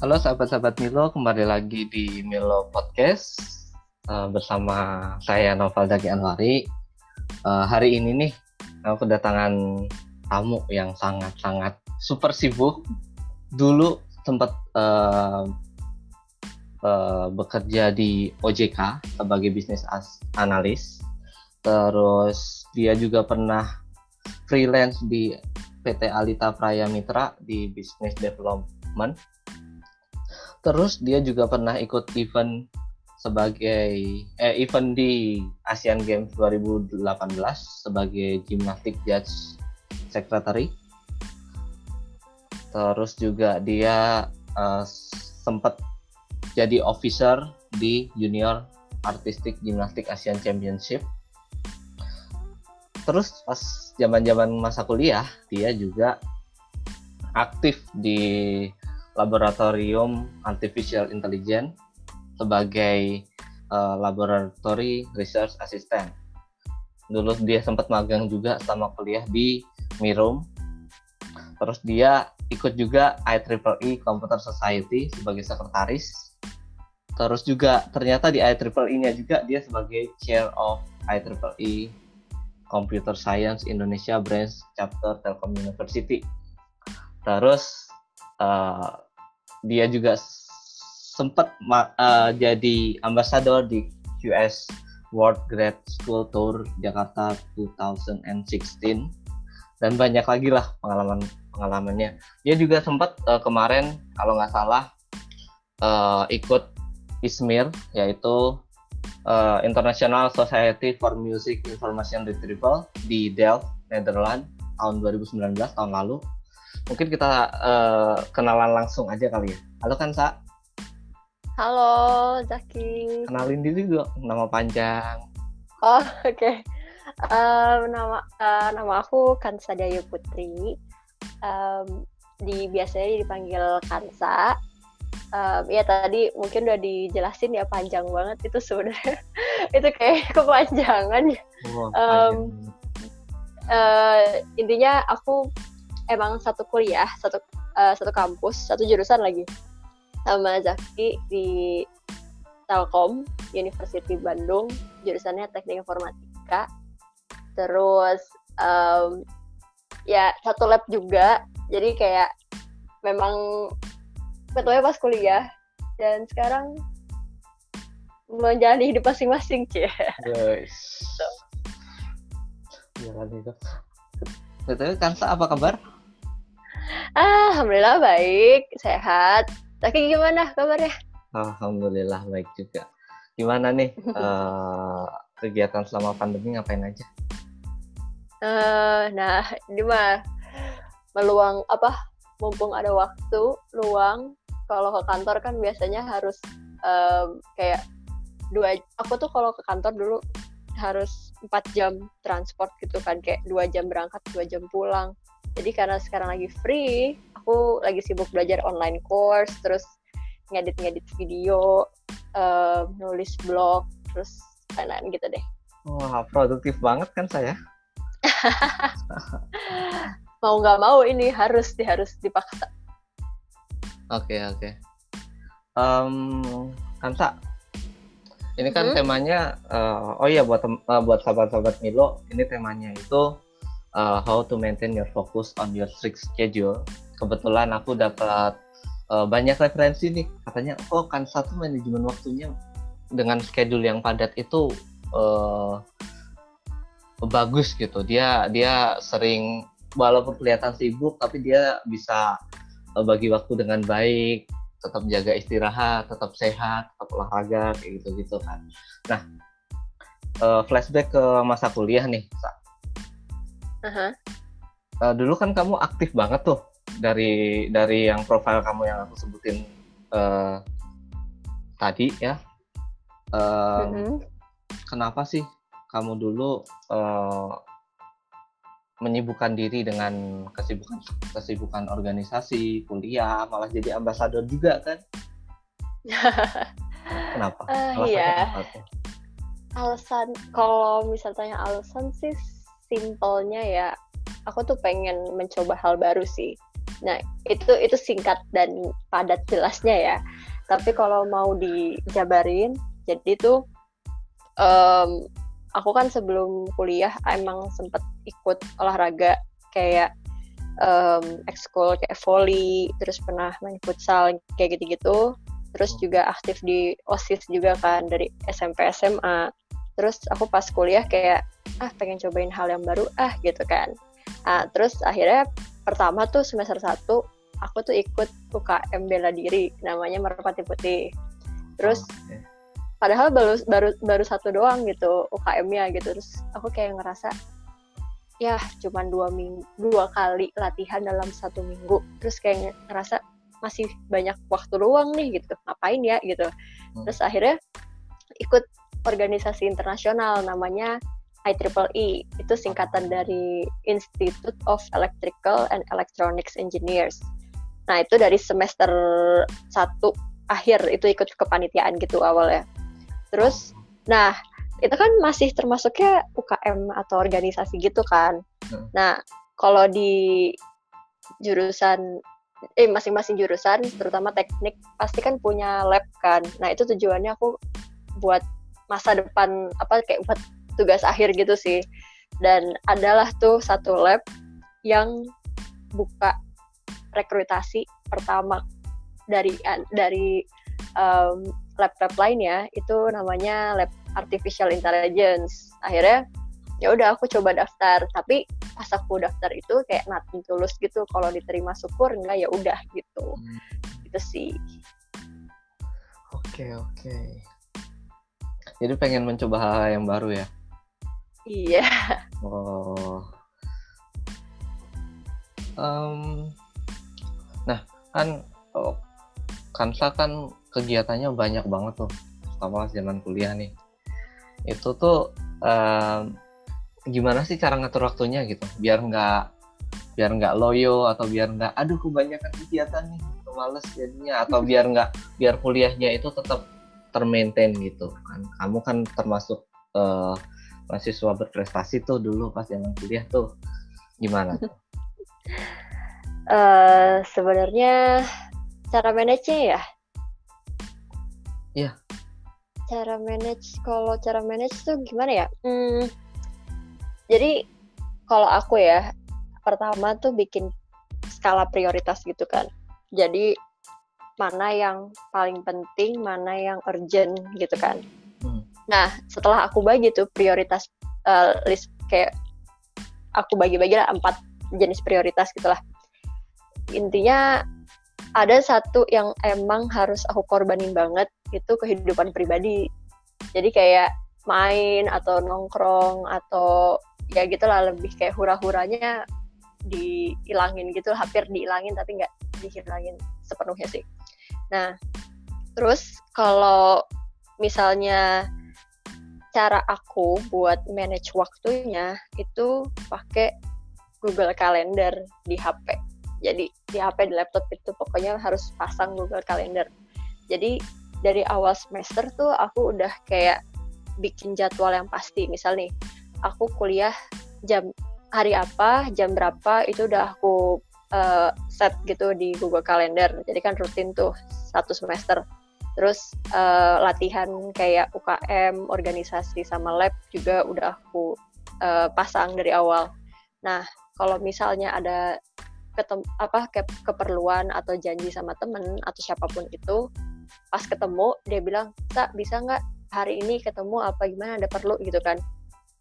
Halo sahabat-sahabat Milo, kembali lagi di Milo Podcast uh, bersama saya Noval Daki Anwari. Uh, hari ini nih aku kedatangan tamu yang sangat-sangat super sibuk. Dulu sempat uh, uh, bekerja di OJK sebagai bisnis analis. Terus dia juga pernah freelance di PT Alita Praya Mitra di business development Terus dia juga pernah ikut event sebagai eh, event di Asian Games 2018 sebagai gimnastik judge secretary. Terus juga dia uh, sempat jadi officer di Junior Artistic Gymnastic Asian Championship. Terus pas zaman-zaman masa kuliah dia juga aktif di Laboratorium Artificial Intelligence sebagai uh, Laboratory Research Assistant. Dulu dia sempat magang juga selama kuliah di Mirum. Terus dia ikut juga IEEE Computer Society sebagai sekretaris. Terus juga ternyata di IEEE-nya juga dia sebagai Chair of IEEE Computer Science Indonesia Branch Chapter Telkom University. Terus uh, dia juga sempat uh, jadi ambasador di QS World Grad School Tour Jakarta 2016 dan banyak lagi lah pengalaman pengalamannya. Dia juga sempat uh, kemarin kalau nggak salah uh, ikut ISMIR yaitu uh, International Society for Music Information Retrieval di Delft, Netherlands tahun 2019 tahun lalu mungkin kita uh, kenalan langsung aja kali ya. Halo kan Sa? Halo Zaki. Kenalin diri juga nama panjang. Oh oke. Okay. Um, nama uh, nama aku Kansa Dayu Putri. Um, di biasanya dipanggil Kansa. Um, ya tadi mungkin udah dijelasin ya panjang banget itu sebenarnya itu kayak kepanjangan. Oh, um, uh, intinya aku emang satu kuliah satu uh, satu kampus satu jurusan lagi sama Zaki di Telkom University Bandung jurusannya Teknik Informatika terus um, ya satu lab juga jadi kayak memang ketuanya pas kuliah dan sekarang menjalani hidup masing-masing cie. Guys. So. Jalan hidup. Betul, Kansa apa kabar? Alhamdulillah baik, sehat. Tapi gimana kabarnya? Alhamdulillah baik juga. Gimana nih uh, kegiatan selama pandemi ngapain aja? Uh, nah, ini mah meluang apa? Mumpung ada waktu luang, kalau ke kantor kan biasanya harus um, kayak dua. Aku tuh kalau ke kantor dulu harus empat jam transport gitu kan, kayak dua jam berangkat, dua jam pulang jadi karena sekarang lagi free aku lagi sibuk belajar online course terus ngedit-ngedit video uh, nulis blog terus lain-lain gitu deh wah produktif banget kan saya mau nggak mau ini harus di harus dipaksa oke okay, oke okay. um, Kansa ini kan hmm? temanya uh, oh iya buat uh, buat sahabat-sahabat Milo ini temanya itu uh, how to maintain your focus on your strict schedule. Kebetulan aku dapat uh, banyak referensi nih. Katanya, oh kan satu manajemen waktunya dengan schedule yang padat itu uh, bagus gitu. Dia dia sering walaupun kelihatan sibuk tapi dia bisa uh, bagi waktu dengan baik, tetap jaga istirahat, tetap sehat, tetap olahraga kayak gitu-gitu kan. Nah, uh, flashback ke masa kuliah nih, Uh-huh. Uh, dulu kan kamu aktif banget tuh dari dari yang profil kamu yang aku sebutin uh, tadi ya. Uh, uh-huh. Kenapa sih kamu dulu uh, menyibukkan diri dengan kesibukan kesibukan organisasi, kuliah, malah jadi ambasador juga kan? Kenapa? Uh, iya. Alasan kalau misalnya alasan sih simpelnya ya aku tuh pengen mencoba hal baru sih Nah, itu itu singkat dan padat jelasnya ya. Tapi kalau mau dijabarin, jadi tuh um, aku kan sebelum kuliah emang sempet ikut olahraga kayak um, ekskul kayak volley, terus pernah main futsal kayak gitu-gitu. Terus hmm. juga aktif di OSIS juga kan dari SMP SMA. Terus aku pas kuliah kayak ah pengen cobain hal yang baru ah gitu kan. Nah, terus akhirnya pertama tuh semester 1 aku tuh ikut UKM bela diri namanya Merpati Putih. Terus okay. padahal baru baru baru satu doang gitu UKM-nya gitu. Terus aku kayak ngerasa ya cuman dua minggu dua kali latihan dalam satu minggu. Terus kayak ngerasa masih banyak waktu luang nih gitu. Ngapain ya gitu. Hmm. Terus akhirnya ikut organisasi internasional namanya IEEE itu singkatan dari Institute of Electrical and Electronics Engineers. Nah itu dari semester satu akhir itu ikut kepanitiaan gitu awalnya. Terus, nah itu kan masih termasuknya UKM atau organisasi gitu kan. Hmm. Nah kalau di jurusan eh masing-masing jurusan terutama teknik pasti kan punya lab kan. Nah itu tujuannya aku buat masa depan apa kayak buat tugas akhir gitu sih. Dan adalah tuh satu lab yang buka rekrutasi pertama dari dari um, lab-lab lainnya. Itu namanya lab artificial intelligence. Akhirnya ya udah aku coba daftar. Tapi pas aku daftar itu kayak nothing tulus gitu. Kalau diterima syukur enggak ya udah gitu. Hmm. gitu sih. Oke okay, oke. Okay. jadi pengen mencoba hal, yang baru ya Iya. Oh. Um, nah, kan oh, Kansa kan kegiatannya banyak banget tuh, sama zaman kuliah nih. Itu tuh um, gimana sih cara ngatur waktunya gitu, biar nggak biar nggak loyo atau biar nggak aduh kebanyakan kegiatan nih males jadinya atau biar nggak biar kuliahnya itu tetap termaintain gitu kan kamu kan termasuk uh, mahasiswa berprestasi tuh dulu pas zaman kuliah tuh gimana uh, sebenarnya cara manage-nya ya? Iya. Cara manage, kalau cara manage tuh gimana ya? Hmm, jadi kalau aku ya, pertama tuh bikin skala prioritas gitu kan. Jadi mana yang paling penting, mana yang urgent gitu kan. Nah, setelah aku bagi tuh prioritas uh, list kayak aku bagi-bagi lah empat jenis prioritas gitulah. Intinya ada satu yang emang harus aku korbanin banget itu kehidupan pribadi. Jadi kayak main atau nongkrong atau ya gitulah lebih kayak hura-huranya dihilangin gitu hampir dihilangin tapi nggak dihilangin sepenuhnya sih. Nah, terus kalau misalnya cara aku buat manage waktunya itu pakai Google Calendar di HP. Jadi di HP di laptop itu pokoknya harus pasang Google Calendar. Jadi dari awal semester tuh aku udah kayak bikin jadwal yang pasti. Misal nih, aku kuliah jam hari apa, jam berapa itu udah aku uh, set gitu di Google Calendar. Jadi kan rutin tuh satu semester terus uh, latihan kayak UKM organisasi sama lab juga udah aku uh, pasang dari awal. Nah kalau misalnya ada ketem apa ke keperluan atau janji sama temen atau siapa pun itu pas ketemu dia bilang tak bisa nggak hari ini ketemu apa gimana? Ada perlu? Gitu kan.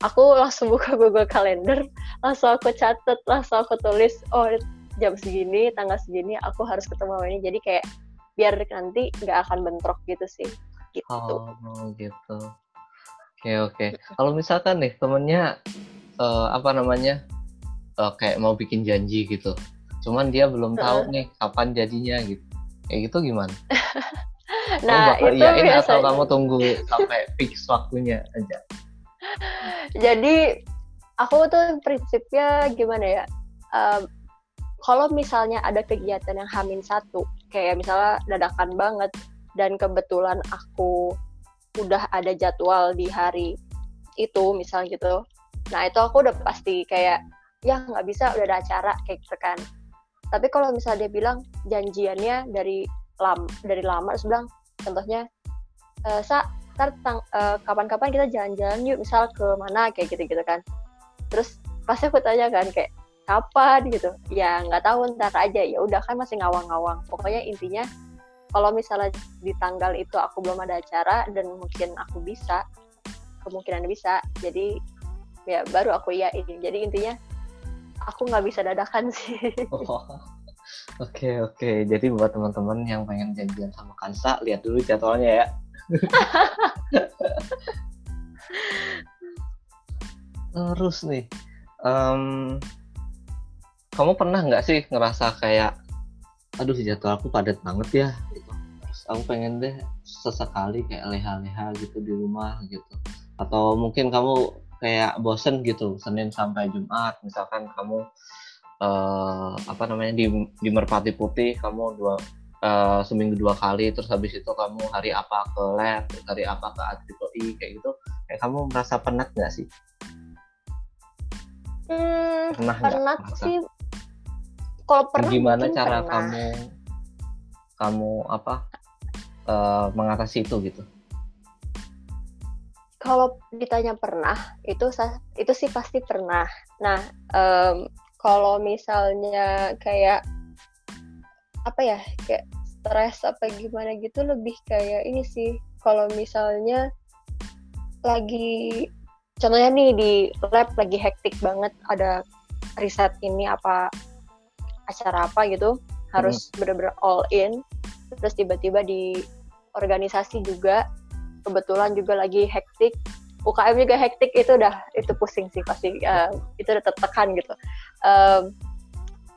Aku langsung buka Google Calendar langsung aku catet langsung aku tulis oh jam segini tanggal segini aku harus ketemu ini. Jadi kayak biar nanti nggak akan bentrok gitu sih gitu. Oh gitu. Oke oke. Kalau misalkan nih temennya uh, apa namanya uh, kayak mau bikin janji gitu cuman dia belum tahu nih kapan jadinya gitu kayak gitu gimana? Nah kamu bakal itu atau kamu tunggu sampai fix waktunya aja? Jadi aku tuh prinsipnya gimana ya um, kalau misalnya ada kegiatan yang hamin satu kayak misalnya dadakan banget. Dan kebetulan aku udah ada jadwal di hari itu misal gitu. Nah itu aku udah pasti kayak ya nggak bisa udah ada acara kayak gitu kan. Tapi kalau misalnya dia bilang janjiannya dari lam dari lama terus bilang contohnya e, sa ntar uh, kapan-kapan kita jalan-jalan yuk misal ke mana kayak gitu-gitu kan. Terus pasti aku tanya kan kayak kapan gitu. Ya nggak tahu ntar aja. Ya udah kan masih ngawang-ngawang. Pokoknya intinya kalau misalnya di tanggal itu aku belum ada acara dan mungkin aku bisa kemungkinan bisa jadi ya baru aku iya ini jadi intinya aku nggak bisa dadakan sih. Oh. Oke oke, jadi buat teman-teman yang pengen janjian sama Kansa, lihat dulu jadwalnya ya. Terus nih, um, kamu pernah nggak sih ngerasa kayak, aduh jadwal aku padat banget ya, gitu. Terus aku pengen deh sesekali kayak leha-leha gitu di rumah gitu. Atau mungkin kamu kayak bosen gitu, Senin sampai Jumat, misalkan kamu uh, apa namanya di di Merpati Putih kamu dua uh, seminggu dua kali terus habis itu kamu hari apa ke lab hari apa ke I kayak gitu kayak kamu merasa penat nggak sih? Hmm, pernah penat sih. Kalau pernah gimana cara pernah. kamu kamu apa uh, mengatasi itu gitu? Kalau ditanya pernah, itu itu sih pasti pernah. Nah, um, kalau misalnya kayak apa ya kayak stres apa gimana gitu lebih kayak ini sih kalau misalnya lagi contohnya nih di lab lagi hektik banget ada riset ini apa acara apa gitu harus hmm. bener-bener all in. Terus tiba-tiba di organisasi juga kebetulan juga lagi hektik. UKM juga hektik itu udah itu pusing sih pasti uh, itu udah tertekan gitu. Um,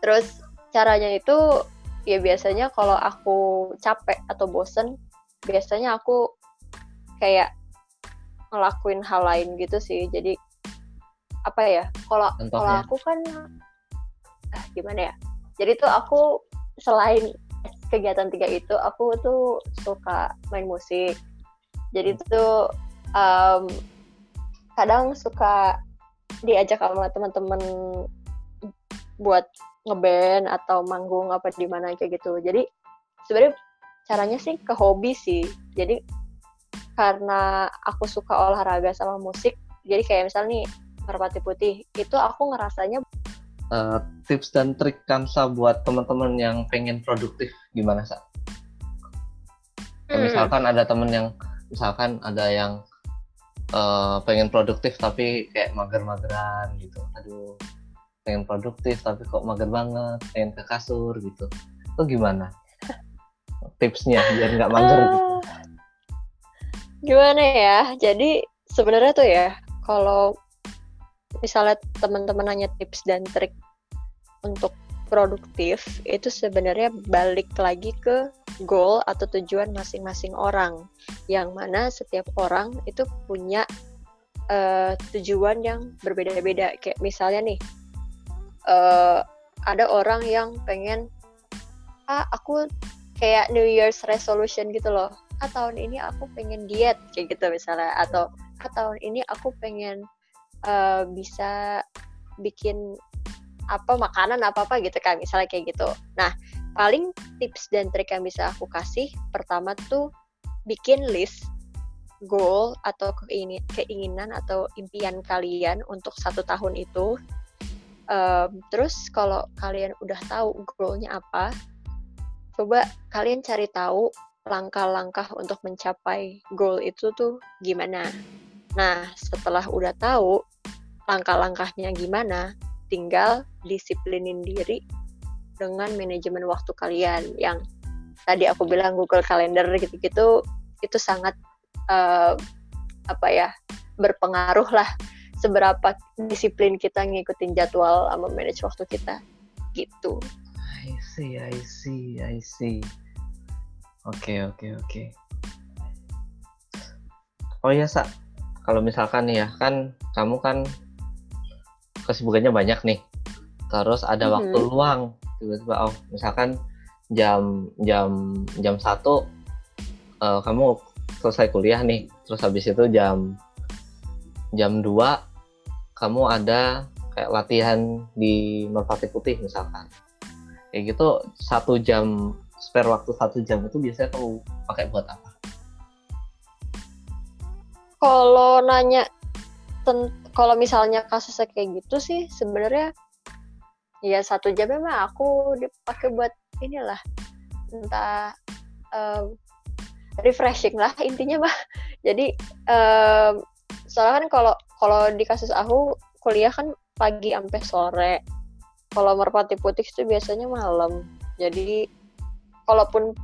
terus caranya itu ya biasanya kalau aku capek atau bosen biasanya aku kayak ngelakuin hal lain gitu sih. Jadi apa ya kalau kalau aku kan ah, gimana ya jadi tuh aku selain kegiatan tiga itu aku tuh suka main musik jadi hmm. tuh um, kadang suka diajak sama teman-teman buat ngeband atau manggung apa di mana kayak gitu. Jadi sebenarnya caranya sih ke hobi sih. Jadi karena aku suka olahraga sama musik, jadi kayak misalnya nih Merpati Putih itu aku ngerasanya uh, tips dan trik Kansa buat teman-teman yang pengen produktif gimana sa? Hmm. Misalkan ada temen yang misalkan ada yang uh, pengen produktif tapi kayak mager-mageran gitu. Aduh pengen produktif tapi kok mager banget pengen ke kasur gitu. Itu gimana? Tipsnya biar nggak mager uh, gitu. gimana ya? Jadi sebenarnya tuh ya kalau misalnya teman-teman nanya tips dan trik untuk produktif itu sebenarnya balik lagi ke goal atau tujuan masing-masing orang. Yang mana setiap orang itu punya uh, tujuan yang berbeda-beda. Kayak misalnya nih uh, ada orang yang pengen ah aku kayak New Year's resolution gitu loh. Ah tahun ini aku pengen diet kayak gitu misalnya. Atau ah tahun ini aku pengen uh, bisa bikin apa makanan apa apa gitu kan misalnya kayak gitu. Nah paling tips dan trik yang bisa aku kasih pertama tuh bikin list goal atau keinginan atau impian kalian untuk satu tahun itu. Um, terus kalau kalian udah tahu goalnya apa coba kalian cari tahu langkah-langkah untuk mencapai goal itu tuh gimana nah setelah udah tahu langkah-langkahnya gimana tinggal disiplinin diri dengan manajemen waktu kalian yang tadi aku bilang Google Calendar gitu-gitu itu sangat uh, apa ya berpengaruh lah seberapa disiplin kita ngikutin jadwal sama manage waktu kita gitu. I see, I see, I see. Oke, okay, oke, okay, oke. Okay. Oh ya, Sa. Kalau misalkan ya, kan kamu kan kesibukannya banyak nih. Terus ada mm -hmm. waktu luang tiba-tiba oh misalkan jam jam jam satu uh, kamu selesai kuliah nih terus habis itu jam jam 2 kamu ada kayak latihan di Merpati Putih misalkan kayak gitu satu jam spare waktu satu jam itu biasanya kamu pakai buat apa? Kalau nanya kalau misalnya kasusnya kayak gitu sih sebenarnya ya satu jam memang aku dipakai buat inilah entah um, refreshing lah intinya mah. Jadi um, soalnya kan kalau kalau di kasus aku kuliah kan pagi sampai sore. Kalau merpati putih itu biasanya malam. Jadi kalaupun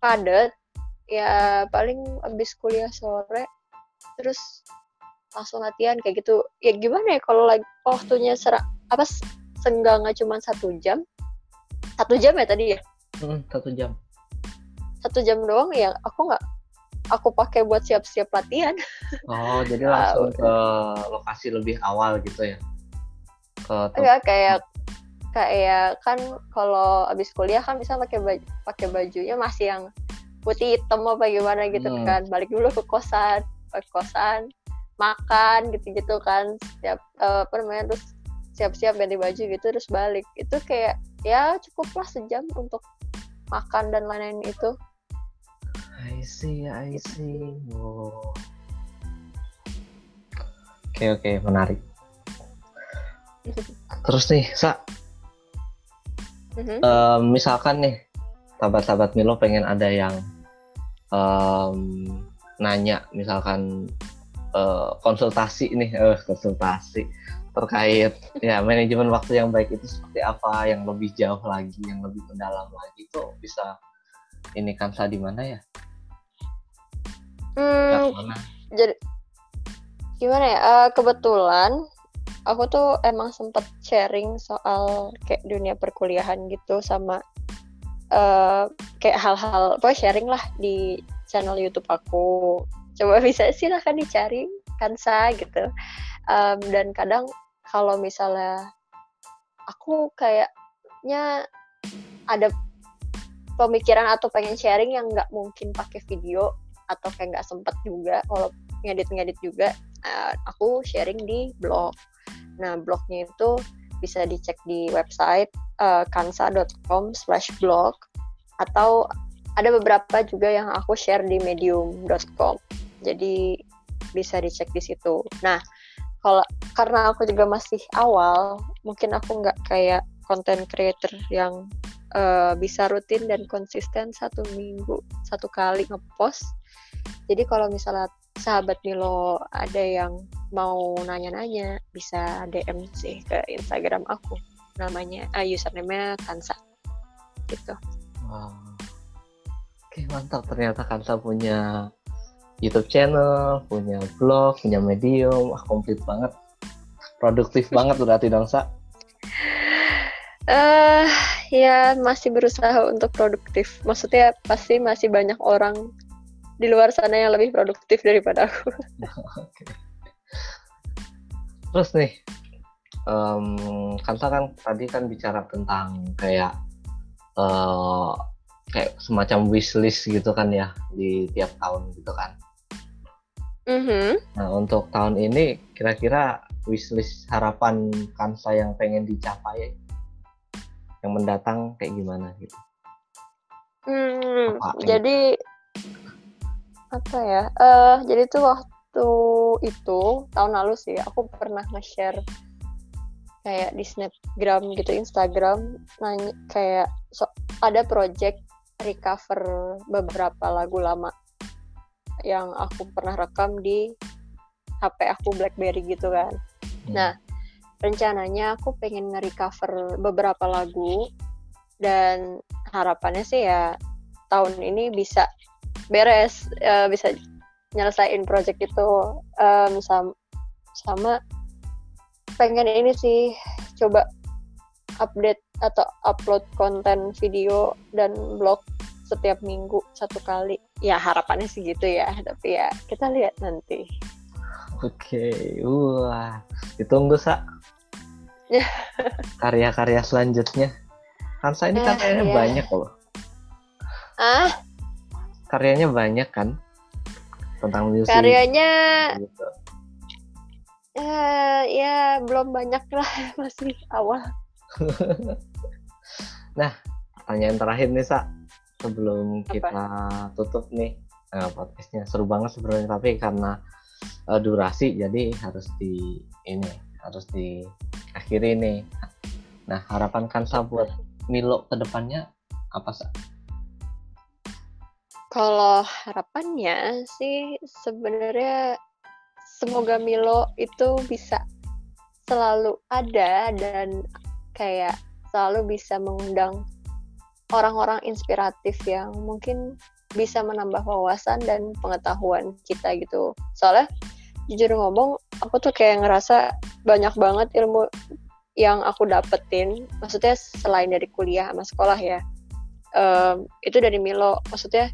padat ya paling abis kuliah sore terus langsung latihan kayak gitu. Ya gimana ya kalau lagi waktunya serak apa senggang cuma satu jam? Satu jam ya tadi ya? Hmm, satu jam. Satu jam doang ya aku nggak aku pakai buat siap-siap latihan. Oh jadi langsung ke lokasi lebih awal gitu ya? Ke enggak kayak kayak kan kalau abis kuliah kan bisa pakai baju pakai bajunya masih yang putih hitam apa gimana gitu hmm. kan. Balik dulu ke kosan kosan makan gitu-gitu kan. Setiap uh, apa namanya terus siap-siap ganti baju gitu terus balik. Itu kayak ya cukuplah sejam untuk makan dan lain-lain itu. I see I see. Wow. Oke okay, oke okay, menarik. Terus nih sa. Mm-hmm. um, misalkan nih sahabat-sahabat Milo pengen ada yang um, nanya misalkan uh, konsultasi nih uh, konsultasi terkait ya manajemen waktu yang baik itu seperti apa yang lebih jauh lagi yang lebih mendalam lagi itu bisa ini kansa di mana ya? Hmm, jadi gimana ya? Uh, kebetulan aku tuh emang sempet sharing soal kayak dunia perkuliahan gitu sama uh, kayak hal-hal apa sharing lah di channel YouTube aku. Coba bisa silahkan dicari Kansa gitu. Um, dan kadang kalau misalnya aku kayaknya ada pemikiran atau pengen sharing yang nggak mungkin pakai video atau kayak nggak sempet juga kalau ngedit-ngedit juga uh, aku sharing di blog. Nah, blognya itu bisa dicek di website uh, kansa.com slash blog atau ada beberapa juga yang aku share di medium.com. Jadi bisa dicek di situ. Nah, kalau karena aku juga masih awal, mungkin aku nggak kayak content creator yang uh, bisa rutin dan konsisten satu minggu satu kali ngepost. Jadi kalau misalnya sahabat Milo ada yang mau nanya-nanya bisa DM sih ke Instagram aku namanya uh, username-nya Kansa gitu. Wow. Oke mantap ternyata Kansa punya YouTube channel, punya blog, punya medium, wah komplit banget, produktif banget berarti dong Sa. Eh uh, ya masih berusaha untuk produktif. Maksudnya pasti masih banyak orang di luar sana yang lebih produktif daripada aku. Terus nih, um, Kanta kan tadi kan bicara tentang kayak uh, kayak semacam wishlist gitu kan ya di tiap tahun gitu kan. Mm-hmm. Nah untuk tahun ini kira-kira wishlist harapan Kansa yang pengen dicapai yang mendatang kayak gimana gitu? Hmm, jadi apa ya uh, jadi tuh waktu itu tahun lalu sih aku pernah nge-share kayak di snapgram gitu instagram nanya kayak so, ada project recover beberapa lagu lama yang aku pernah rekam di HP aku BlackBerry gitu kan. Hmm. Nah, rencananya aku pengen nge-recover beberapa lagu dan harapannya sih ya tahun ini bisa beres uh, bisa nyelesain project itu um, sama, sama pengen ini sih coba update atau upload konten video dan blog setiap minggu satu kali. Ya harapannya sih gitu ya tapi ya kita lihat nanti. Oke okay. wah ditunggu sa. Karya-karya selanjutnya. Hansa ini kan kayaknya ya. banyak loh. Ah? Karyanya banyak kan? Tentang musik karyanya gitu. ya ya belum banyak lah masih awal Nah, pertanyaan terakhir nih, Sa. Sebelum Apa? kita tutup nih uh, podcastnya. Seru banget sebenarnya, tapi karena uh, durasi, jadi harus di ini, harus diakhiri nih. Nah, harapan Kansa buat Milo ke depannya apa, Sa? Kalau harapannya sih sebenarnya semoga Milo itu bisa selalu ada dan kayak selalu bisa mengundang orang-orang inspiratif yang mungkin bisa menambah wawasan dan pengetahuan kita gitu. Soalnya jujur ngomong, aku tuh kayak ngerasa banyak banget ilmu yang aku dapetin. Maksudnya selain dari kuliah sama sekolah ya. Um, itu dari Milo. Maksudnya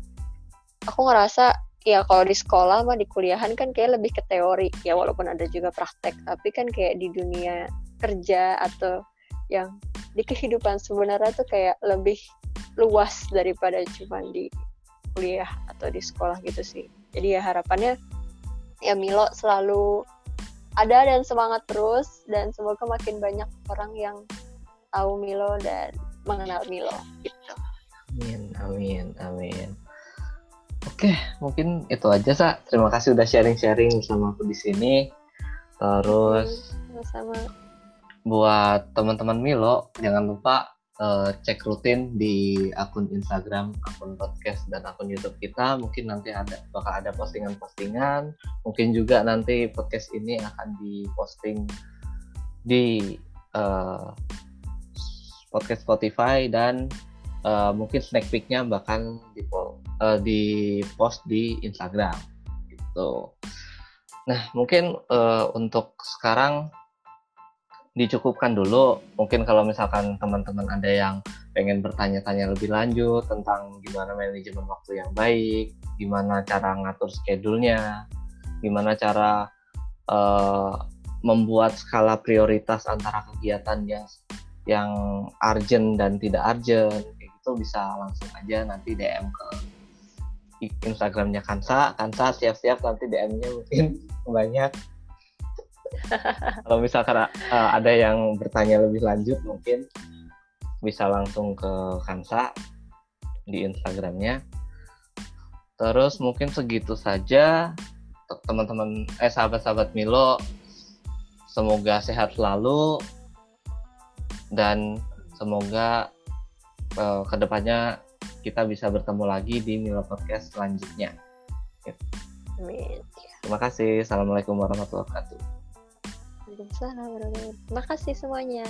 aku ngerasa ya kalau di sekolah mah di kuliahan kan kayak lebih ke teori ya walaupun ada juga praktek tapi kan kayak di dunia kerja atau yang di kehidupan sebenarnya tuh kayak lebih luas daripada cuma di kuliah atau di sekolah gitu sih jadi ya harapannya ya Milo selalu ada dan semangat terus dan semoga makin banyak orang yang tahu Milo dan mengenal Milo gitu amin amin amin Oke, mungkin itu aja sa. Terima kasih udah sharing-sharing sama aku di sini. Terus sama-sama buat teman-teman Milo, jangan lupa uh, cek rutin di akun Instagram, akun podcast dan akun YouTube kita. Mungkin nanti ada bakal ada postingan-postingan. Mungkin juga nanti podcast ini akan diposting di uh, podcast Spotify dan uh, mungkin snack peeknya bahkan di uh, di post di Instagram gitu. Nah mungkin uh, untuk sekarang dicukupkan dulu. Mungkin kalau misalkan teman-teman ada yang pengen bertanya-tanya lebih lanjut tentang gimana manajemen waktu yang baik, gimana cara ngatur schedule-nya, gimana cara uh, membuat skala prioritas antara kegiatan yang yang urgent dan tidak urgent, gitu bisa langsung aja nanti DM ke Instagramnya Kansa, Kansa siap-siap nanti DM-nya mungkin banyak kalau misalkan uh, ada yang bertanya lebih lanjut mungkin bisa langsung ke Kansa di Instagramnya terus mungkin segitu saja teman-teman eh sahabat-sahabat Milo semoga sehat selalu dan semoga uh, ke depannya kita bisa bertemu lagi di Milo Podcast selanjutnya. Terima kasih. Assalamualaikum warahmatullahi wabarakatuh. Waalaikumsalam warahmatullahi wabarakatuh. Terima kasih semuanya.